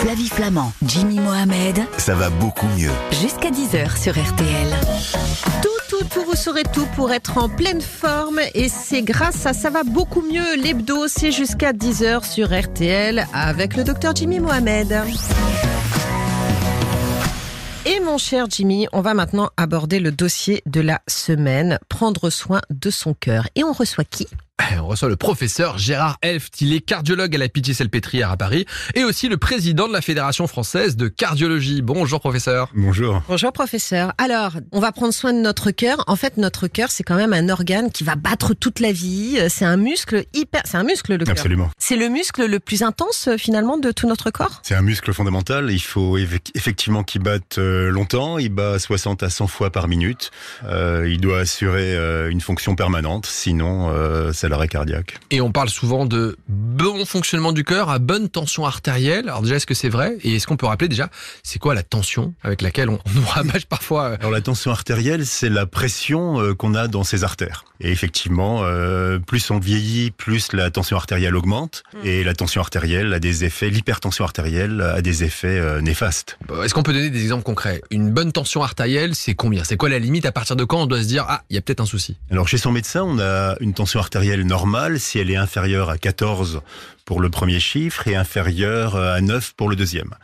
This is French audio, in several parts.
Flavie Flamand, Jimmy Mohamed, Ça va beaucoup mieux. jusqu'à 10h sur RTL. Tout, tout, tout, vous saurez tout pour être en pleine forme. Et c'est grâce à Ça va beaucoup mieux. L'hebdo, c'est jusqu'à 10h sur RTL avec le docteur Jimmy Mohamed. Et mon cher Jimmy, on va maintenant aborder le dossier de la semaine, prendre soin de son cœur. Et on reçoit qui? On reçoit le professeur Gérard Elft, il est cardiologue à la Pitié-Salpêtrière à Paris et aussi le président de la Fédération française de cardiologie. Bonjour professeur. Bonjour. Bonjour professeur. Alors, on va prendre soin de notre cœur. En fait, notre cœur, c'est quand même un organe qui va battre toute la vie. C'est un muscle hyper, c'est un muscle le cœur. Absolument. C'est le muscle le plus intense euh, finalement de tout notre corps? C'est un muscle fondamental. Il faut effectivement qu'il batte euh, longtemps. Il bat 60 à 100 fois par minute. Euh, il doit assurer euh, une fonction permanente. Sinon, euh, c'est l'arrêt cardiaque. Et on parle souvent de bon fonctionnement du cœur à bonne tension artérielle. Alors déjà, est-ce que c'est vrai? Et est-ce qu'on peut rappeler déjà, c'est quoi la tension avec laquelle on, nous rabâche parfois euh, Alors la tension artérielle, c'est la pression euh, qu'on a dans ses artères. Et effectivement, euh, plus on vieillit, plus la tension artérielle augmente. Et la tension artérielle a des effets, l'hypertension artérielle a des effets euh, néfastes. Est-ce qu'on peut donner des exemples concrets? Une bonne tension artérielle, c'est combien? C'est quoi la limite? À partir de quand on doit se dire ah, il y a peut-être un souci? Alors chez son médecin, on a une tension artérielle normale. Si elle est inférieure à 14 pour le premier chiffre et inférieure à 9 pour le deuxième.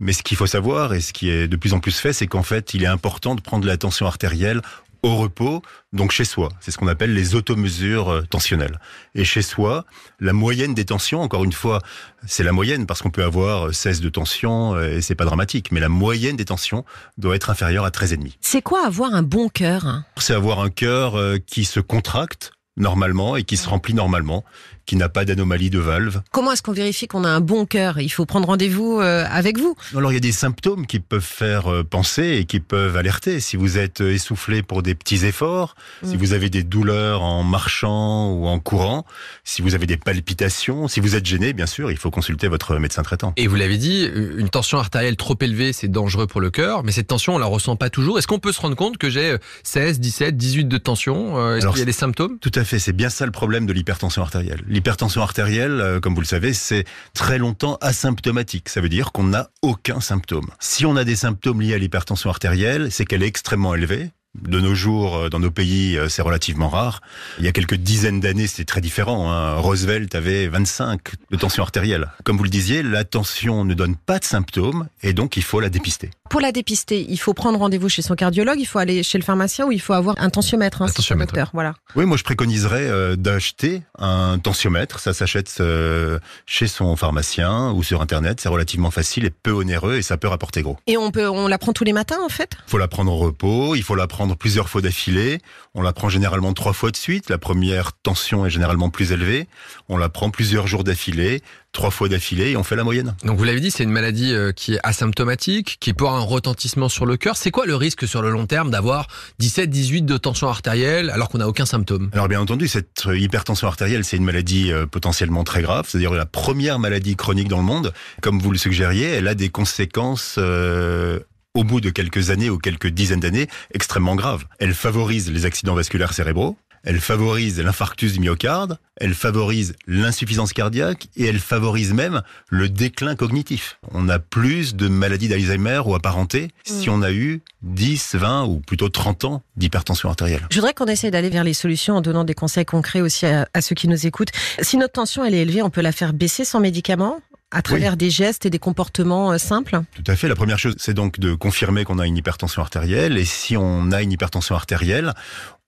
Mais ce qu'il faut savoir et ce qui est de plus en plus fait, c'est qu'en fait, il est important de prendre la tension artérielle au repos, donc chez soi. C'est ce qu'on appelle les automesures euh, tensionnelles. Et chez soi, la moyenne des tensions, encore une fois, c'est la moyenne parce qu'on peut avoir euh, 16 de tension euh, et c'est pas dramatique, mais la moyenne des tensions doit être inférieure à 13,5 C'est quoi avoir un bon cœur hein? C'est avoir un cœur euh, qui se contracte normalement et qui se remplit normalement, qui n'a pas d'anomalie de valve. Comment est-ce qu'on vérifie qu'on a un bon cœur? Il faut prendre rendez-vous euh, avec vous. Alors il y a des symptômes qui peuvent faire euh, penser et qui peuvent alerter. Si vous êtes euh, essoufflé pour des petits efforts, si Mm. vous avez des douleurs en marchant ou en courant, si vous avez des palpitations, si vous êtes gêné, bien sûr, il faut consulter votre médecin traitant. Et vous l'avez dit, une tension artérielle trop élevée, c'est dangereux pour le cœur, mais cette tension, on la ressent pas toujours. Est-ce qu'on peut se rendre compte que j'ai 16, 17, 18 de tension? Est-ce qu'il y a des symptômes? Tout à c'est bien ça le problème de l'hypertension artérielle. L'hypertension artérielle, euh, comme vous le savez, c'est très longtemps asymptomatique. Ça veut dire qu'on n'a aucun symptôme. Si on a des symptômes liés à l'hypertension artérielle, c'est qu'elle est extrêmement élevée. De nos jours, euh, dans nos pays, euh, c'est relativement rare. Il y a quelques dizaines d'années, c'était très différent. Hein. Roosevelt avait 25 de tension artérielle. Comme vous le disiez, la tension ne donne pas de symptômes et donc il faut la dépister. Pour la dépister, il faut prendre rendez-vous chez son cardiologue, il faut aller chez le pharmacien ou il faut avoir un tensiomètre. Hein, Un ça, tensiomètre, docteur. Voilà. Oui, moi je préconiserais euh, d'acheter un tensiomètre. Ça s'achète euh, chez son pharmacien ou sur internet. C'est relativement facile et peu onéreux et ça peut rapporter gros. Et on peut, on la prend tous les matins en fait? Il faut la prendre au repos, il faut la prendre plusieurs fois d'affilée. On la prend généralement trois fois de suite. La première tension est généralement plus élevée. On la prend plusieurs jours d'affilée, trois fois d'affilée et on fait la moyenne. Donc vous l'avez dit, c'est une maladie euh, qui est asymptomatique, qui peut avoir un retentissement sur le cœur. C'est quoi le risque sur le long terme d'avoir 17, 18 de tension artérielle alors qu'on n'a aucun symptôme? Alors bien entendu, cette hypertension artérielle, c'est une maladie euh, potentiellement très grave, c'est-à-dire la première maladie chronique dans le monde. Comme vous le suggériez, elle a des conséquences euh, au bout de quelques années ou quelques dizaines d'années extrêmement graves. Elle favorise les accidents vasculaires cérébraux, elle favorise l'infarctus du myocarde, elle favorise l'insuffisance cardiaque et elle favorise même le déclin cognitif. On a plus de maladies d'Alzheimer ou apparentées si on a eu 10, 20 ou plutôt 30 ans d'hypertension artérielle. Je voudrais qu'on essaye d'aller vers les solutions en donnant des conseils concrets aussi à, à ceux qui nous écoutent. Si notre tension elle est élevée, on peut la faire baisser sans médicaments? À travers des gestes et des comportements euh, simples. Tout à fait. La première chose, c'est donc de confirmer qu'on a une hypertension artérielle. Et si on a une hypertension artérielle,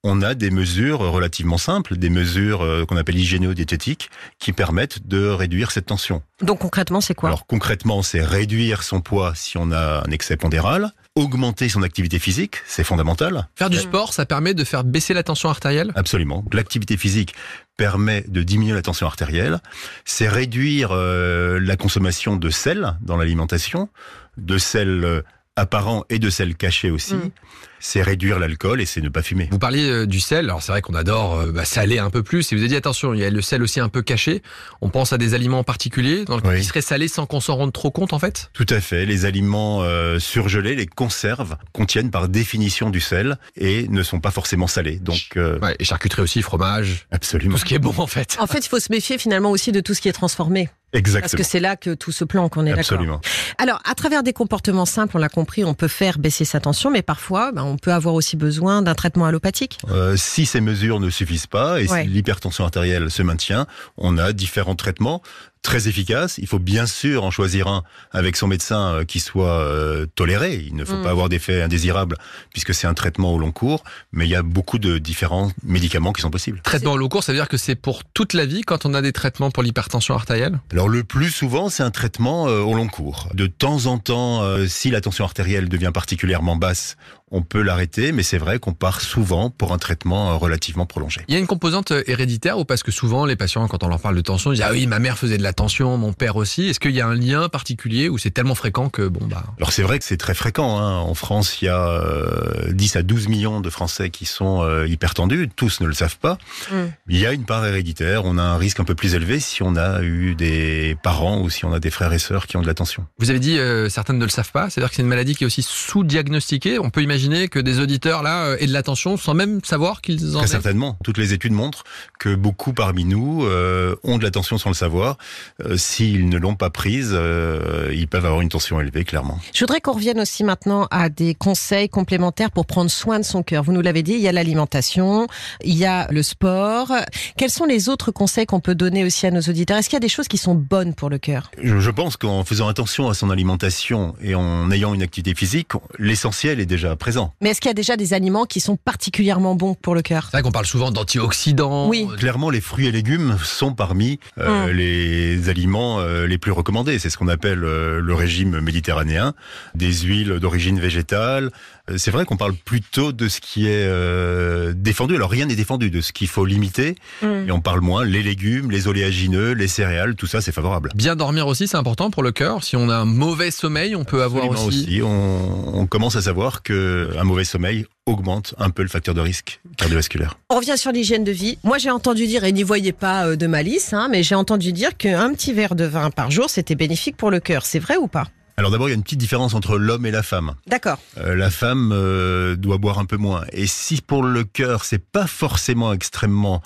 on a des mesures relativement simples, des mesures euh, qu'on appelle hygiéno-diététiques, qui permettent de réduire cette tension. Donc concrètement, c'est quoi? Alors concrètement, c'est réduire son poids si on a un excès pondéral, augmenter son activité physique, c'est fondamental. Faire du sport, ça permet de faire baisser la tension artérielle? Absolument. L'activité physique permet de diminuer la tension artérielle. C'est réduire euh, la consommation de sel dans l'alimentation, de sel euh, apparent et de sel caché aussi. Mm. c'est réduire l'alcool et c'est ne pas fumer. Vous parliez euh, du sel, alors c'est vrai qu'on adore euh, bah, saler un peu plus, et vous avez dit attention, il y a le sel aussi un peu caché, on pense à des aliments particuliers dans lesquels Oui. qui seraient salés sans qu'on s'en rende trop compte en fait? Tout à fait. Les aliments euh, surgelés, les conserves, contiennent par définition du sel et ne sont pas forcément salés. Donc, euh, ouais, Et charcuterie aussi, fromage, absolument. tout ce qui est bon en fait. En fait, il faut se méfier finalement aussi de tout ce qui est transformé. Parce Exactement. que c'est là que tout se planque, on est d'accord. Absolument. Alors, à travers des comportements simples, on l'a compris, on peut faire baisser sa tension, mais parfois, ben, on peut avoir aussi besoin d'un traitement allopathique. Euh, si ces mesures ne suffisent pas et Ouais. si l'hypertension artérielle se maintient, on a différents traitements très efficaces. Il faut bien sûr en choisir un avec son médecin euh, qui soit euh, toléré. Il ne faut Mm. pas avoir d'effets indésirables puisque c'est un traitement au long cours. Mais il y a beaucoup de différents médicaments qui sont possibles. Traitement au long cours, ça veut dire que c'est pour toute la vie quand on a des traitements pour l'hypertension artérielle? Alors le plus souvent, c'est un traitement euh, au long cours. De temps en temps, euh, si la tension artérielle devient particulièrement basse, on peut l'arrêter, mais c'est vrai qu'on part souvent pour un traitement euh, relativement prolongé. Il y a une composante euh, héréditaire ou parce que souvent les patients, quand on leur parle de tension, ils disent ah oui, ma mère faisait de la tension, mon père aussi. Est-ce qu'il y a un lien particulier ou c'est tellement fréquent que bon bah Alors c'est vrai que c'est très fréquent. Hein. En France, il y a euh, 10 à 12 millions de Français qui sont euh, hypertendus. Tous ne le savent pas. Mm. Il y a une part héréditaire. On a un risque un peu plus élevé si on a eu des parents ou si on a des frères et sœurs qui ont de la tension. Vous avez dit euh, certaines ne le savent pas, c'est-à-dire que c'est une maladie qui est aussi sous-diagnostiquée. On peut imaginer que des auditeurs là euh, aient de la tension sans même savoir qu'ils en Très aient. certainement. Toutes les études montrent que beaucoup parmi nous euh, ont de la tension sans le savoir. Euh, S'ils ne l'ont pas prise, euh, ils peuvent avoir une tension élevée, clairement. Je voudrais qu'on revienne aussi maintenant à des conseils complémentaires pour prendre soin de son cœur. Vous nous l'avez dit, il y a l'alimentation, il y a le sport. Quels sont les autres conseils qu'on peut donner aussi à nos auditeurs? Est-ce qu'il y a des choses qui sont bonnes pour le cœur? Je, je pense qu'en faisant attention à son alimentation et en ayant une activité physique, l'essentiel est déjà présent. Mais est-ce qu'il y a déjà des aliments qui sont particulièrement bons pour le cœur C'est vrai qu'on parle souvent d'antioxydants. Oui. euh, Clairement, les fruits et légumes sont parmi euh, Mm. les aliments euh, les plus recommandés. C'est ce qu'on appelle euh, le régime méditerranéen, des huiles d'origine végétale. Euh, C'est vrai qu'on parle plutôt de ce qui est euh, défendu. Alors rien n'est défendu, de ce qu'il faut limiter. Et on parle moins les légumes, les oléagineux, les céréales, tout ça c'est favorable. Bien dormir aussi, c'est important pour le cœur. Si on a un mauvais sommeil, on peut avoir Absolument aussi. On, on commence à savoir que un mauvais sommeil augmente un peu le facteur de risque cardiovasculaire. On revient sur l'hygiène de vie. Moi, j'ai entendu dire, et n'y voyez pas euh, de malice, hein, mais j'ai entendu dire qu'un petit verre de vin par jour, c'était bénéfique pour le cœur. C'est vrai ou pas? Alors d'abord, il y a une petite différence entre l'homme et la femme. D'accord. Euh, la femme euh, doit boire un peu moins. Et si pour le cœur, c'est pas forcément extrêmement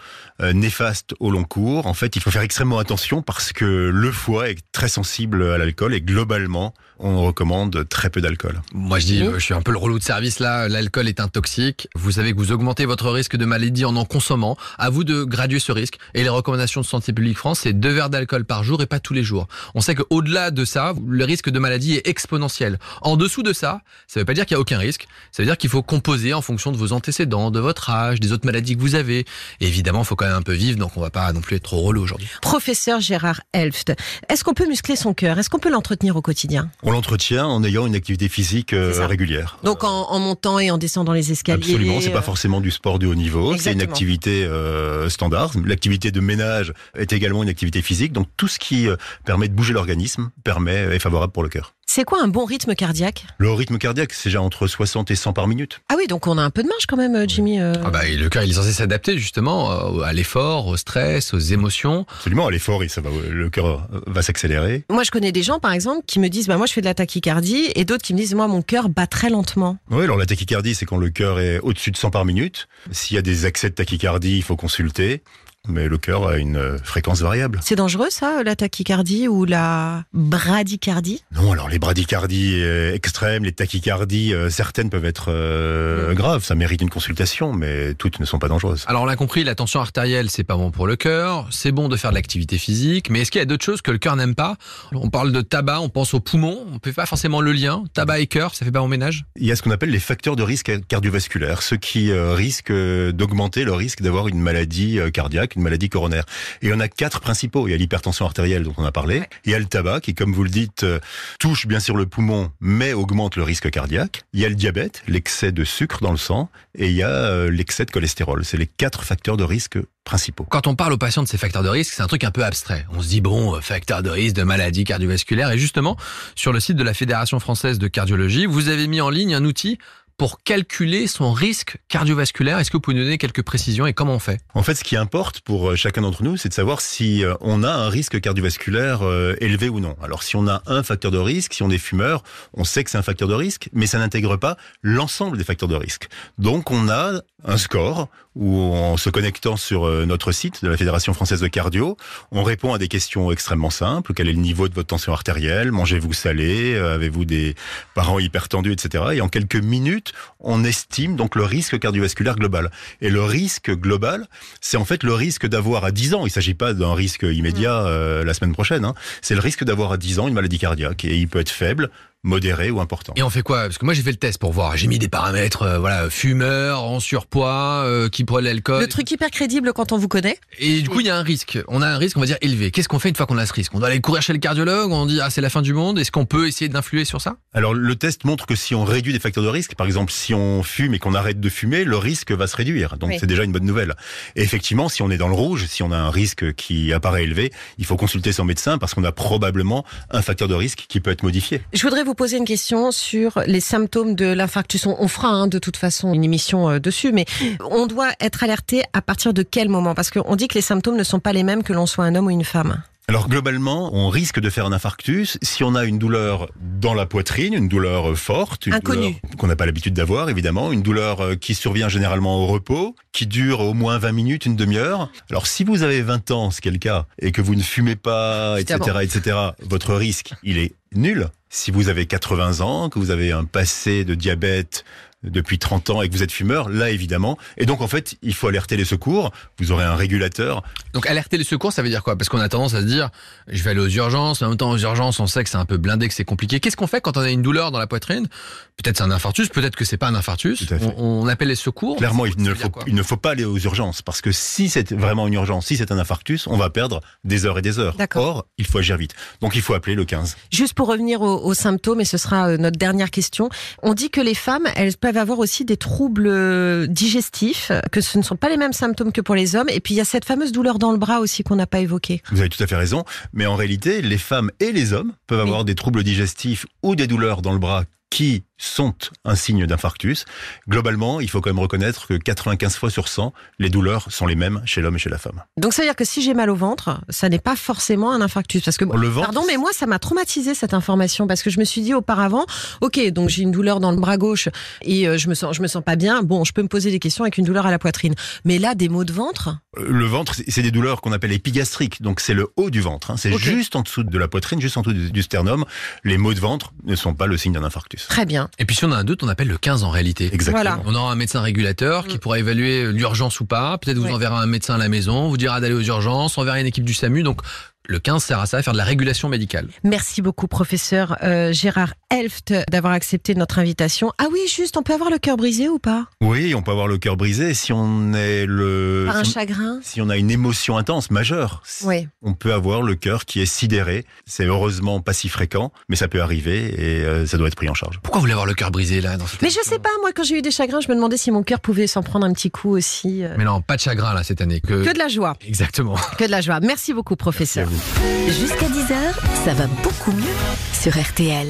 néfaste au long cours, en fait, il faut faire extrêmement attention parce que le foie est très sensible à l'alcool et globalement, on recommande très peu d'alcool. Moi, je dis, euh, je suis un peu le relou de service là. L'alcool est un toxique. Vous savez que vous augmentez votre risque de maladie en en consommant. À vous de graduer ce risque. Et les recommandations de Santé publique France, c'est deux verres d'alcool par jour et pas tous les jours. On sait qu'au-delà de ça, le risque de maladie est exponentiel. En dessous de ça, ça veut pas dire qu'il y a aucun risque. Ça veut dire qu'il faut composer en fonction de vos antécédents, de votre âge, des autres maladies que vous avez. Et évidemment, il faut quand même un peu vivre, donc on va pas non plus être trop relou aujourd'hui. Professeur Gérard Elft, est-ce qu'on peut muscler son cœur? Est-ce qu'on peut l'entretenir au quotidien? On l'entretient en ayant une activité physique euh, régulière. Donc en, en montant et en descendant les escaliers Absolument, c'est euh, pas forcément du sport de haut niveau, c'est une activité euh, standard. L'activité de ménage est également une activité physique, donc tout ce qui euh, permet de bouger l'organisme permet est favorable pour le cœur. C'est quoi un bon rythme cardiaque? Le rythme cardiaque, c'est déjà entre 60 et 100 par minute. Ah oui, donc on a un peu de marge quand même, euh, Jimmy. euh. Ah bah, et le cœur, il est censé s'adapter justement euh, à l'effort, au stress, aux émotions. Absolument, à l'effort, et ça va, le cœur va s'accélérer. Moi, je connais des gens, par exemple, qui me disent, bah moi, je fais de la tachycardie, et d'autres qui me disent, moi, mon cœur bat très lentement. Oui, alors la tachycardie, c'est quand le cœur est au-dessus de 100 par minute. S'il y a des accès de tachycardie, il faut consulter. Mais le cœur a une euh, fréquence variable. C'est dangereux, ça, la tachycardie ou la bradycardie Non, alors les bradycardies euh, extrêmes, les tachycardies, euh, certaines peuvent être euh, graves. Ça mérite une consultation, mais toutes ne sont pas dangereuses. Alors on l'a compris, la tension artérielle, c'est pas bon pour le cœur. C'est bon de faire de l'activité physique, mais est-ce qu'il y a d'autres choses que le cœur n'aime pas? On parle de tabac, on pense aux poumons, on peut pas forcément le lien. Tabac et cœur, ça fait pas bon ménage? Il y a ce qu'on appelle les facteurs de risque cardiovasculaire, ceux qui euh, risquent euh, d'augmenter le risque d'avoir une maladie euh, cardiaque, une maladie coronaire. Et il y en a quatre principaux. Il y a l'hypertension artérielle dont on a parlé. Il y a le tabac qui, comme vous le dites, euh, touche bien sûr le poumon, mais augmente le risque cardiaque. Il y a le diabète, l'excès de sucre dans le sang, et il y a euh, l'excès de cholestérol. C'est les quatre facteurs de risque principaux. Quand on parle aux patients de ces facteurs de risque, c'est un truc un peu abstrait. On se dit bon, euh, facteurs de risque de maladie cardiovasculaire. Et justement, sur le site de la Fédération française de cardiologie, vous avez mis en ligne un outil pour calculer son risque cardiovasculaire Est-ce que vous pouvez nous donner quelques précisions et comment on fait? En fait, ce qui importe pour euh, chacun d'entre nous, c'est de savoir si euh, on a un risque cardiovasculaire euh, élevé ou non. Alors, si on a un facteur de risque, si on est fumeur, on sait que c'est un facteur de risque, mais ça n'intègre pas l'ensemble des facteurs de risque. Donc, on a un score où, en se connectant sur notre site de la Fédération française de cardio, on répond à des questions extrêmement simples. Quel est le niveau de votre tension artérielle? Mangez-vous salé? Avez-vous des parents hypertendus, etc. Et en quelques minutes, on estime donc le risque cardiovasculaire global. Et le risque global, c'est en fait le risque d'avoir à 10 ans, il ne s'agit pas d'un risque immédiat euh, la semaine prochaine, hein. c'est le risque d'avoir à 10 ans une maladie cardiaque. Et il peut être faible, modéré ou important. Et on fait quoi? Parce que moi j'ai fait le test pour voir. J'ai mis des paramètres, euh, voilà, fumeur, en surpoids, euh, qui prend l'alcool. Le truc hyper crédible quand on vous connaît. Et du coup il y a un risque. On a un risque, on va dire élevé. Qu'est-ce qu'on fait une fois qu'on a ce risque? On doit aller courir chez le cardiologue. On dit ah c'est la fin du monde. Est-ce qu'on peut essayer d'influer sur ça? Alors le test montre que si on réduit des facteurs de risque, par exemple si on fume et qu'on arrête de fumer, le risque va se réduire. Donc c'est déjà une bonne nouvelle. Et effectivement, si on est dans le rouge, si on a un risque qui apparaît élevé, il faut consulter son médecin parce qu'on a probablement un facteur de risque qui peut être modifié. Je voudrais vous poser une question sur les symptômes de l'infarctus. On, fera hein, de toute façon une émission euh, dessus, mais on doit être alerté à partir de quel moment? Parce qu'on dit que les symptômes ne sont pas les mêmes que l'on soit un homme ou une femme. Alors globalement, on risque de faire un infarctus si on a une douleur dans la poitrine, une douleur forte, une douleur qu'on n'a pas l'habitude d'avoir évidemment, une douleur euh, qui survient généralement au repos, qui dure au moins 20 minutes, une demi-heure. Alors si vous avez 20 ans, ce qui est le cas, et que vous ne fumez pas, etc., etc., votre risque, il est nul. Si vous avez 80 ans, que vous avez un passé de diabète depuis 30 ans et que vous êtes fumeur, là évidemment. Et donc en fait, il faut alerter les secours. Vous aurez un régulateur. Donc alerter les secours, ça veut dire quoi? Parce qu'on a tendance à se dire, je vais aller aux urgences. En même temps, aux urgences, on sait que c'est un peu blindé, que c'est compliqué. Qu'est-ce qu'on fait quand on a une douleur dans la poitrine? Peut-être c'est un infarctus, peut-être que c'est pas un infarctus. On, appelle les secours. Clairement, il ne, faut, il ne faut pas aller aux urgences parce que si c'est vraiment une urgence, si c'est un infarctus, on va perdre des heures et des heures. Or, il faut agir vite. Donc il faut appeler le 15. Juste pour revenir aux, aux symptômes, et ce sera euh, notre dernière question. On dit que les femmes, elles peuvent avoir aussi des troubles euh, digestifs, que ce ne sont pas les mêmes symptômes que pour les hommes. Et puis il y a cette fameuse douleur dans le bras aussi qu'on n'a pas évoquée. Vous avez tout à fait raison. Mais en réalité, les femmes et les hommes peuvent avoir des troubles digestifs ou des douleurs dans le bras qui sont un signe d'infarctus. Globalement, il faut quand même reconnaître que 95 fois sur 100, les douleurs sont les mêmes chez l'homme et chez la femme. Donc ça veut dire que si j'ai mal au ventre, ça n'est pas forcément un infarctus parce que le ventre, pardon mais moi ça m'a traumatisé cette information parce que je me suis dit auparavant, OK, donc j'ai une douleur dans le bras gauche et euh, je me sens je me sens pas bien, bon, je peux me poser des questions avec une douleur à la poitrine. Mais là des maux de ventre? Euh, Le ventre, c'est des douleurs qu'on appelle épigastriques. Donc c'est le haut du ventre, hein. c'est juste en dessous de la poitrine, juste en dessous du sternum. Les maux de ventre ne sont pas le signe d'un infarctus. Très bien. Et puis si on a un doute, on appelle le 15 en réalité. Exactement. On aura un médecin régulateur qui mm. pourra évaluer l'urgence ou pas. Peut-être vous enverra un médecin à la maison, vous dira d'aller aux urgences, on verra une équipe du SAMU. Donc le 15 sert à ça, à faire de la régulation médicale. Merci beaucoup, professeur euh, Gérard Elft, d'avoir accepté notre invitation. Ah oui, juste, on peut avoir le cœur brisé ou pas? Oui, on peut avoir le cœur brisé si on est le. Par un chagrin? Si on a une émotion intense, majeure. Oui. On peut avoir le cœur qui est sidéré. C'est heureusement pas si fréquent, mais ça peut arriver et euh, ça doit être pris en charge. Pourquoi vous voulez avoir le cœur brisé là dans cette Mais je sais pas, moi, quand j'ai eu des chagrins, je me demandais si mon cœur pouvait s'en prendre un petit coup aussi. Euh. Mais non, pas de chagrin là cette année. Que, que de la joie. Exactement. Que de la joie. Merci beaucoup, professeur. Jusqu'à 10h, ça va beaucoup mieux sur RTL.